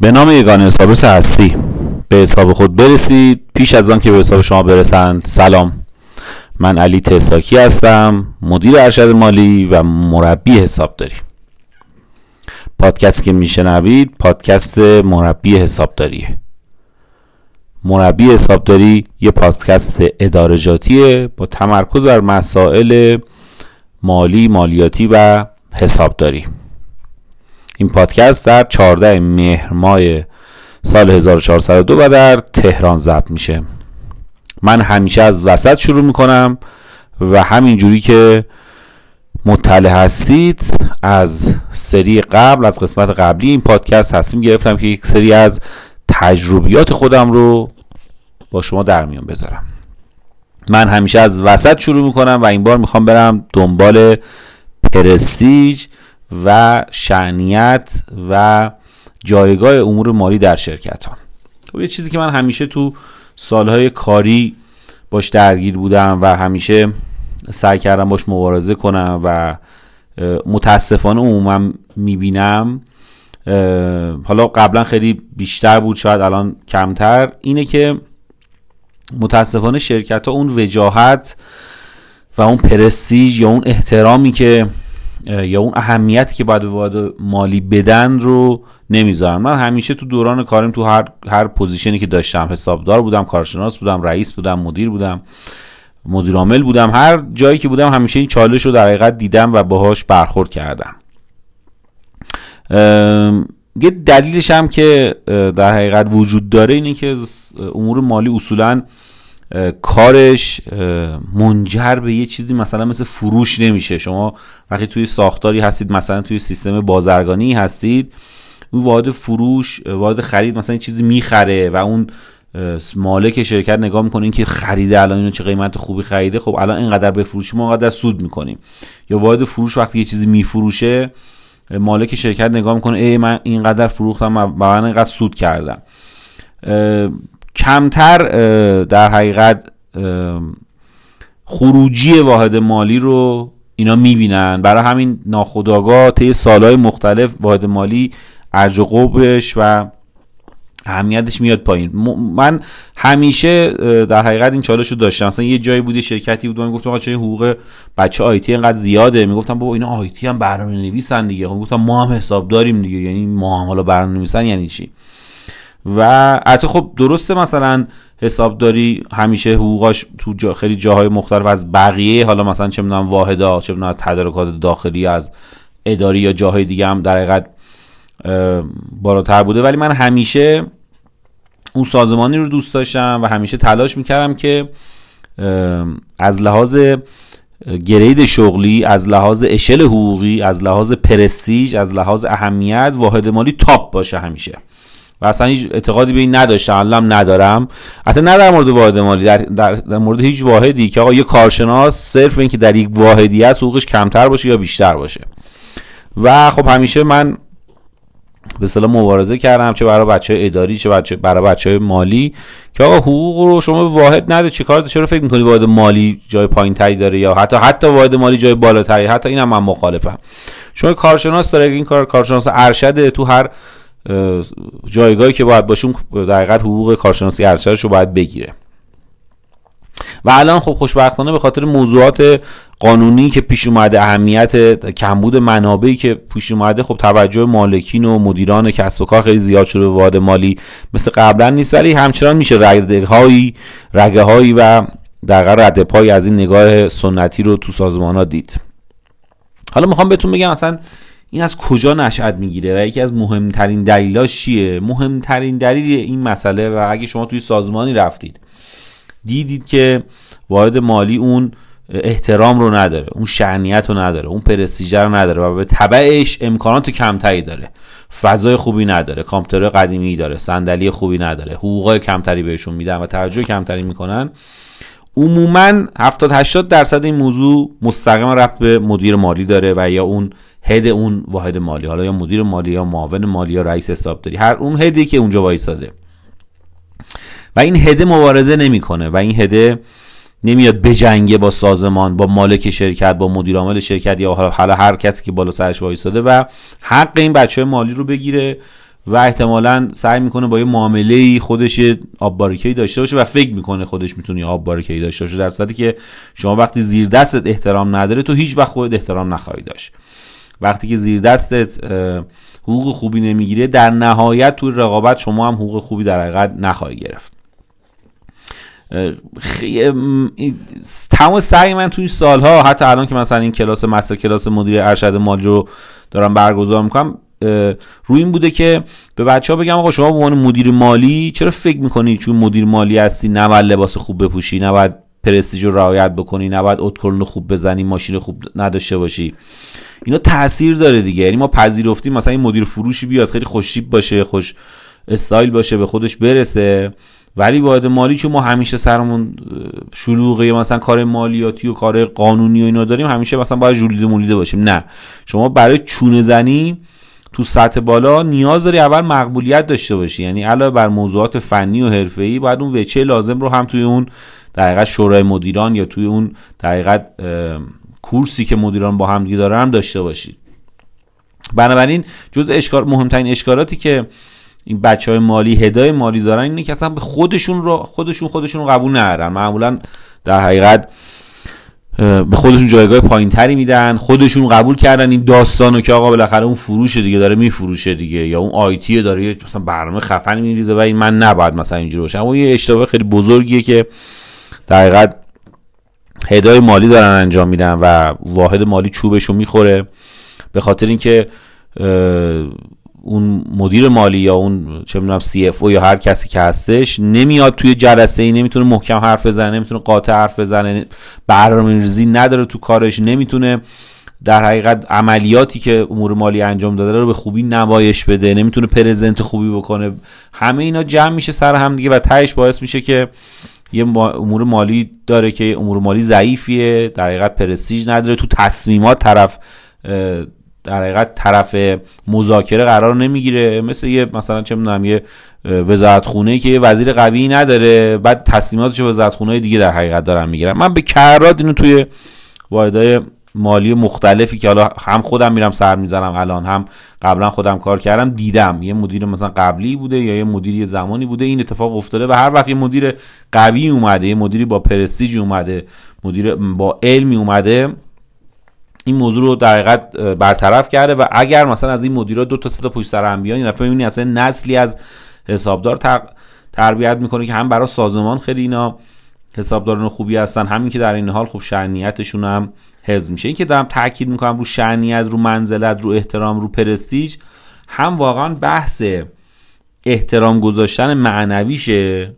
به نام یگان حسابرس هستی به حساب خود برسید. پیش از آن که به حساب شما برسند سلام. من علی تساکی هستم مدیر ارشد مالی و مربی حسابداری پادکست که میشنوید پادکست مربی حسابداریه مربی حسابداری یه پادکست ادارجاتیه با تمرکز بر مسائل مالی مالیاتی و حسابداری این پادکست در 14 مهر ماه سال 1402 و در تهران ضبط میشه. من همیشه از وسط شروع می‌کنم و همینجوری که مطلع هستید از سری قبل از قسمت قبلی این پادکست هستیم گرفتم که یک سری از تجربیات خودم رو با شما در میان بذارم. من همیشه از وسط شروع می‌کنم و این بار می‌خوام برم دنبال پرستیج و شعنیت و جایگاه امور مالی در شرکت ها خب یه چیزی که من همیشه تو سالهای کاری باش درگیر بودم و همیشه سعی کردم باش مبارزه کنم و متاسفانه عموما می‌بینم حالا قبلا خیلی بیشتر بود شاید الان کمتر اینه که متاسفانه شرکت ها اون وجاهت و اون پرستیج یا اون احترامی که یا اون اهمیتی که باید به مالی بدن رو نمی‌ذارن. من همیشه تو دوران کارم تو هر هر پوزیشنی که داشتم حسابدار بودم کارشناس بودم رئیس بودم مدیر بودم مدیر عامل بودم هر جایی که بودم همیشه این چالش رو در حقیقت دیدم و باهاش برخورد کردم. یه دلیلش هم که در حقیقت وجود داره اینه که امور مالی اصولا کارش منجر به یه چیزی مثلا مثل فروش نمیشه. شما وقتی توی ساختاری هستید مثلا توی سیستم بازرگانی هستید اون وارد فروش وارد خرید مثلا چیزی می‌خره و اون مالک شرکت نگاه می‌کنه اینکه خریده الان اینو چه قیمت خوبی خریده. خب الان اینقدر بفروشیم ما اینقدر سود می‌کنیم. یا وارد فروش وقتی یه چیزی میفروشه مالک شرکت نگاه می‌کنه ای من اینقدر فروختم و من اینقدر سود کردم. کمتر در حقیقت خروجی واحد مالی رو اینا می‌بینن. برای همین ناخداگاه طی سالهای مختلف واحد مالی ارج و و اهمیتش میاد پایین. من همیشه در حقیقت این چالش رو داشتم. مثلا یه جایی بوده شرکتی بود من گفتم آقا چه حقوق بچه آیتی اینقدر زیاده؟ می‌گفتم بابا اینا آیتی هم برنامه نویسن دیگه گفتم ما هم حساب داریم دیگه. یعنی ما هم حالا برنامه نویسن یعنی چی؟ و حتی خب درسته مثلا حسابداری همیشه حقوقاش تو جا خیلی جاهای مختلف از بقیه حالا مثلا چه می‌دونم واحدا چه می‌دونم تدارکات داخلی از اداری یا جاهای دیگه هم در حقیقت بالاتر بوده. ولی من همیشه اون سازمانی رو دوست داشتم و همیشه تلاش می‌کردم که از لحاظ گرید شغلی از لحاظ اشل حقوقی از لحاظ پرستیج از لحاظ اهمیت واحد مالی تاپ باشه همیشه. و اصلا هیچ اعتقادی به این نداشتم الان ندارم. حتی نه در مورد واحد مالی در, در, در, مورد هیچ واحدی که آقا یه کارشناس صرف اینکه در یک واحدی است حقوقش کمتر باشه یا بیشتر باشه. و خب همیشه من به اصطلاح مبارزه کردم چه برای بچه اداری چه بچه برای بچه مالی که آقا حقوق رو شما به واحد نده چه کار چرا فکر می‌کنی واحد مالی جای پایین تری داره یا حتی حتی واحد مالی جای بالاتری؟ حتی اینم من مخالفم. شما کارشناس داره این کار کارشناس ارشد تو هر جایگاهی که باید باشه در حقیقت حقوق کارشناسی ارشدش رو باید بگیره. و الان خب خوشبختانه به خاطر موضوعات قانونی که پیش اومده اهمیت کمبود منابعی که پیش اومده خب توجه مالکین و مدیران کسب و کار خیلی زیاد شده به واد مالی. مثل قبلا نیست ولی همچنان میشه رگه رگه هایی و در رد پای از این نگاه سنتی رو تو سازمان ها دید. حالا می‌خوام بهتون بگم اصلا این از کجا نشأت می‌گیره و یکی از مهمترین دلیلاش چیه؟ مهمترین دلیل این مسئله و اگه شما توی سازمانی رفتید دیدید که واحد مالی اون احترام رو نداره اون شعنیت رو نداره اون پرستیژه رو نداره و به تبعش امکانات کمتری داره. فضای خوبی نداره کامپیوتر قدیمی داره صندلی خوبی نداره حقوق کمتری بهشون میدن و توجه کمتری می‌کنن. عموما 70 80 درصد این موضوع مستقیم رفت به مدیر مالی داره و یا اون هد اون واحد مالی حالا یا مدیر مالی یا معاون مالی یا رئیس حسابداری هر اون هدی که اونجا وایساده. و این هده مبارزه نمی‌کنه و این هده نمیاد بجنگه با سازمان با مالک شرکت با مدیر عامل شرکت یا حالا هر کسی که بالا سرش وایساده و حق این بچه مالی رو بگیره. و احتمالا سعی می‌کنه با یه معامله خودش آب داشته باشه و فکر می‌کنه خودش می‌تونه آب باریکه‌ای داشته باشه در صورتی که شما وقتی زیر دستت احترام نداره تو هیچ وقت خودت احترام نخواهی داشت. وقتی که زیر دستت حقوق خوبی نمی‌گیره در نهایت توی رقابت شما هم حقوق خوبی در حقیقت نخواهی گرفت. تمام سعی من توی سالها حتی الان که مثلا این کلاس مستر کلاس مدیر ارشد مالی رو دارم برگزار می‌کنم روی این بوده که به بچه ها بگم آقا شما به عنوان مدیر مالی چرا فکر می‌کنی چون مدیر مالی هستی نباید لباس خوب بپوشی نباید پرستیج رو رعایت بکنی نباید اتکلون خوب بزنی ماشین خوب نداشته باشی؟ اینا تاثیر داره دیگه. یعنی ما پذیرفتیم مثلا این مدیر فروشی بیاد خیلی خوشیب باشه خوش استایل باشه به خودش برسه. ولی واحد مالی چون ما همیشه سرمون شلوغه مثلا کار مالیاتی و کار قانونی و اینا داریم همیشه مثلا باید جولیده مولیده باشیم. نه. شما برای چونه زنی تو سطح بالا نیاز داری اول مقبولیت داشته باشی. یعنی علاوه بر موضوعات فنی و حرفه‌ای باید اون وچه لازم رو هم توی اون در شورای مدیران یا توی اون در کورسی که مدیران با هم دیگه دارن داشته باشید بنابراین جز اشکال مهمترین اشکالاتی که این بچه های مالی هدای مالی دارن اینه که اصلا به خودشون رو خودشون خودشون رو قبول ندارن معمولا در حقیقت به خودشون جایگاه پایین تری میدن. خودشون قبول کردن این داستانو که آقا بالاخره اون فروش دیگه داره میفروشه دیگه یا اون آیتی داره مثلا برنامه خفنی میریزه و این من نباید مثلا اینجوری باشه. اما یه اشتباه خیلی بزرگیه که در حقیقت هدای مالی دارن انجام میدن و واحد مالی چوبشو می‌خوره. به خاطر اینکه اون مدیر مالی یا اون چه می‌دونم سی اف او یا هر کسی که هستش نمیاد توی جلسه ای نمی‌تونه محکم حرف بزنه نمی‌تونه قاطع حرف بزنه برنامه‌ریزی نداره تو کارش نمی‌تونه در حقیقت عملیاتی که امور مالی انجام داده رو به خوبی نمایش بده نمی‌تونه پرزنت خوبی بکنه. همه اینا جمع میشه سر هم دیگه و تهش باعث میشه که یه امور مالی داره که امور مالی ضعیفیه در حقیقت پرستیژ نداره. تو تصمیمات طرف در حقیقت طرف مذاکره قرار نمی‌گیره. مثل یه مثلا چه می‌دونم یه وزارت خونه که یه وزیر قوی نداره بعد تصمیماتش وزارت خونه دیگه در حقیقت دارن می‌گیرن. من به کرات اینو توی واحدهای مالی مختلفی که حالا هم خودم میرم سر می‌زنم الان هم قبلا خودم کار کردم دیدم. یه مدیر مثلا قبلی بوده یا یه مدیری زمانی بوده. این اتفاق افتاده و هر وقت یه مدیر قوی اومده یه مدیری با پرستیج اومده مدیر با علمی اومده این موضوع رو در حقیقت برطرف کرده و اگر مثلا از این مدیرا دو تا سه تا پشت سر هم بیان این اصلا نسلی از حسابدار تربیت می‌کنه که هم برای سازمان خیلی اینا حسابداران خوبی هستن همین که در این حال خب شعنیتشون هم حفظ میشه. این که دارم تاکید می‌کنم رو شعنیت رو منزلت رو احترام رو پرستیج هم واقعا بحث احترام گذاشتن معنویشه.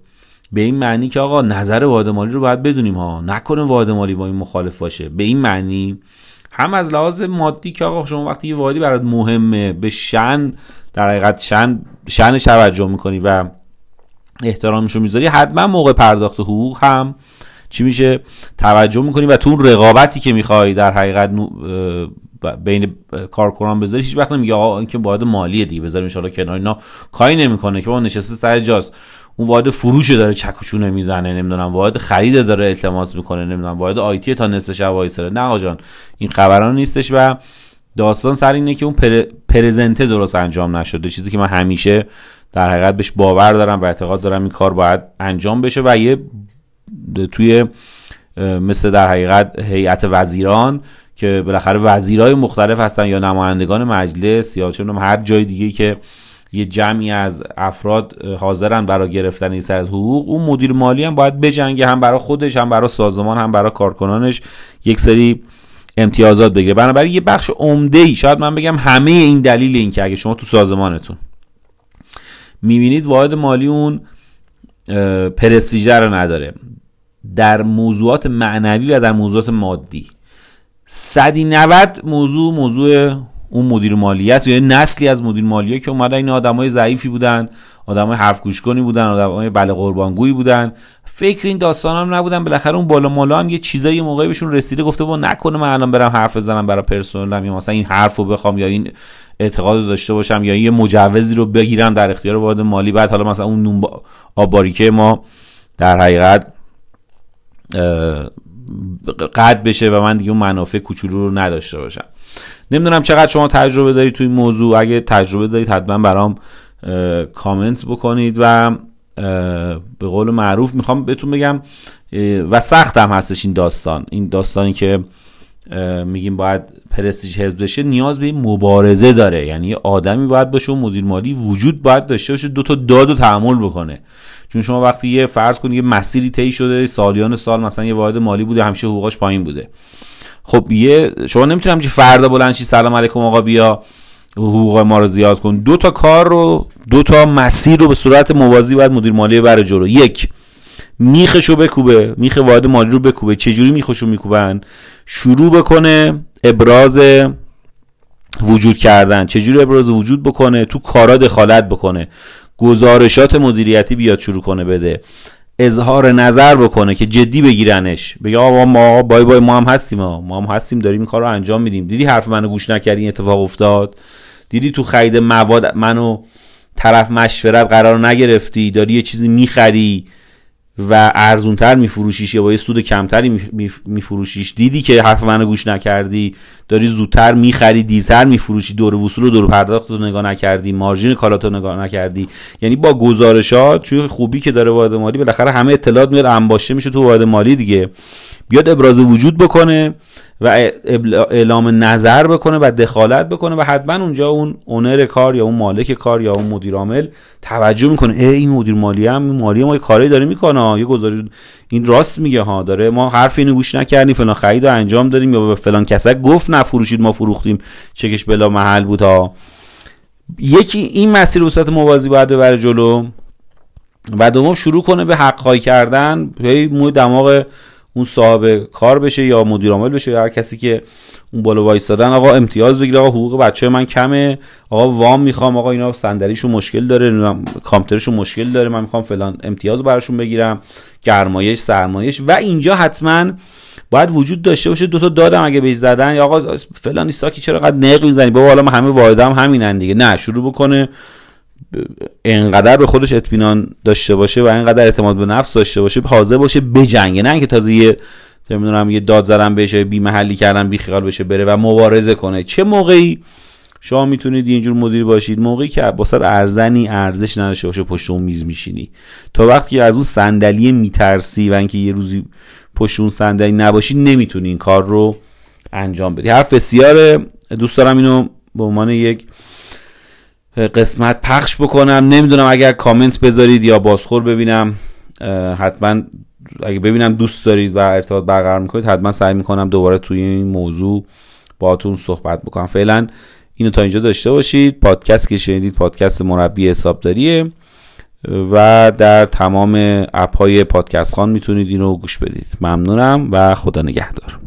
به این معنی که آقا نظر واحد مالی رو باید بدونیم ها. نکنه واحد مالی با این مخالف باشه. به این معنی هم از لحاظ مادی که آقا شما وقتی یه واحدی برات مهمه به شن در حقیقت شن شنش توجه می‌کنی و احترامشو می‌ذاری حتما موقع پرداخت حقوق هم چی میشه؟ توجه می‌کنی و تو اون رقابتی که می‌خوای در حقیقت بین کارکنان بذاری هیچ وقت نمیگه آقا این که باید مالیه دیگه بذاریم ان کنار اینا. کاری نمی‌کنه که با نشسته سر جاست. اون واحد فروش داره چکوچونه می‌زنه نمی‌دونم واحد خرید داره التماس می‌کنه نمی‌دونم واحد آیتی تا نصف شب وایسره نه جان این خبران نیستش و داستان سر اینه که اون پر... پرزنته درست انجام نشده. چیزی که من همیشه در حقیقت بهش باور دارم و اعتقاد دارم این کار باید انجام بشه و یه توی مثل در حقیقت هیئت وزیران که بالاخره وزیرای مختلف هستن یا نمایندگان مجلس یا چه هر جای دیگه که یه جمعی از افراد حاضرن برای گرفتن این سر حقوق. اون مدیر مالی هم باید بجنگه هم برای خودش هم برای سازمان هم برای کارکنانش یک سری امتیازات بگیره. بنابراین یه بخش عمده ای شاید من بگم همه این دلیل این که اگه شما تو سازمانتون می‌بینید واحد مالی اون پرستیژه رو نداره. در موضوعات معنوی و در موضوعات مادی. صدی 90 موضوع موضوع اون مدیر مالی است یا نسلی از مدیر مالیه که اومدن این آدمای ضعیفی بودن آدمای حرف گوش کنی بودن آدمای بله قربانگویی بودن. فکر این داستان هم نبودن بالاخره اون بالا مالا هم یه چیزایی موقعی بهشون رسیده گفته با نکنه من الان برم حرف بزنم برای پرسنلم یا مثلا این حرفو بخوام یا این اعتقاد داشته باشم یا یه مجوزی رو بگیرم در اختیار واحد مالی. بعد حالا مثلا اون نون آباریکه ما در حقیقت قد بشه و من دیگه اون منافع کوچولو رو نداشته باشم. نمی‌دونم چقدر شما تجربه دارید توی این موضوع. اگه تجربه دارید حتما برام کامنت بکنید و به قول معروف می‌خوام بهتون بگم و سخت هم هستش این داستان. این داستانی که میگیم باید پرستیج حفظ بشه نیاز به مبارزه داره. یعنی آدمی باید باشه و مدیر مالی وجود باید داشته باشه دو تا داد و تحمل بکنه. چون شما وقتی یه فرض کنید یه مسیری طی شده سالیان سال مثلا یه واحد مالی بوده همیشه حقوقش پایین بوده. خب یه شما نمی‌تونم که فردا بلند سلام علیکم آقا بیا حقوق ما رو زیاد کن. دو تا کار رو دو تا مسیر رو به صورت موازی باید مدیر مالی بره جلو. یک میخشو بکوبه میخ واحد مالی رو بکوبه. چجوری میخشو میکوبن؟ شروع بکنه ابراز وجود کردن. چجوری ابراز وجود بکنه؟ تو کارا دخالت بکنه. گزارشات مدیریتی بیاد شروع کنه بده. اظهار نظر بکنه که جدی بگیرنش. بگه آقا ما بای بای ما هم هستیم ما, ما هم هستیم داریم این کار رو انجام میدیم. دیدی حرف منو گوش نکردی؟ این اتفاق افتاد؟ دیدی تو خرید مواد منو طرف مشورت قرار نگرفتی؟ داری یه چیزی می‌خری؟ و ارزونتر میفروشیش یا با یه سود کمتری میفروشیش. دیدی که حرف منو گوش نکردی؟ داری زودتر می‌خری دیرتر میفروشی. دور وصول و دور پرداخت رو نگاه نکردی. مارژین کالات رو نگاه نکردی. یعنی با گزارشات توی خوبی که داره واحد مالی بالاخره همه اطلاعات میاد انباشته میشه تو واحد مالی دیگه. بیاد ابراز وجود بکنه و اعلام نظر بکنه و دخالت بکنه و حتما اونجا اون اونر کار یا اون مالک کار یا اون مدیر عامل توجه می‌کنه. ای این مدیر مالی هم مالی ما کاری داره می‌کنه. یه گزاری این راست میگه ها داره. ما حرف اینو گوش نکردیم فلان خرید رو انجام دادیم یا به فلان کسک گفت نفروشید ما فروختیم. چکش بلا محل بود ها. یکی این مسیر وسط موازی باید ببره جلو. و دوم شروع کنه به حق کردن. هی مو دماغ اون صاحب کار بشه یا مدیر عامل بشه یا هر کسی که اون بالا وایستادن آقا امتیاز بگیره آقا حقوق بچه من کمه. آقا وام می‌خوام آقا اینا صندلیشون مشکل داره کامپیوترشون مشکل داره من می‌خوام فلان امتیاز براشون بگیرم. گرمایش سرمایش. و اینجا حتما باید وجود داشته باشه دو تا دادم اگه بهش زدن. یا آقا فلان ساکی چرا قد نق می‌زنی؟ بابا حالا همه واحدام همینن دیگه. نه شروع بکنه. انقدر به خودش اطمینان داشته باشه و انقدر اعتماد به نفس داشته باشه حاضر باشه بجنگه نه اینکه تازه یه نمی‌دونم یه داد زدن بشه بی محلی کردن بی خیال بشه بره و مبارزه کنه. چه موقعی؟ شما می‌تونید اینجور مدیر باشید. موقعی که با ارزنی ارزش نداشته باشه پشت اون میز میشینی. تا وقتی از اون صندلی میترسی و اینکه یه روزی پشت اون صندلی نباشی نمی‌تونی این کار رو انجام بدی. حرف بسیار دوست دارم اینو به عنوان یک قسمت پخش بکنم. نمی‌دونم اگر کامنت بذارید یا بازخور ببینم حتما اگه ببینم دوست دارید و ارتباط برقرار می‌کنید حتما سعی می‌کنم دوباره توی این موضوع باهاتون صحبت بکنم. فعلا اینو تا اینجا داشته باشید. پادکست که شنیدید پادکست مربی حسابداریه و در تمام اپ های پادکست خان می‌تونید اینو گوش بدید. ممنونم و خدا نگهدار.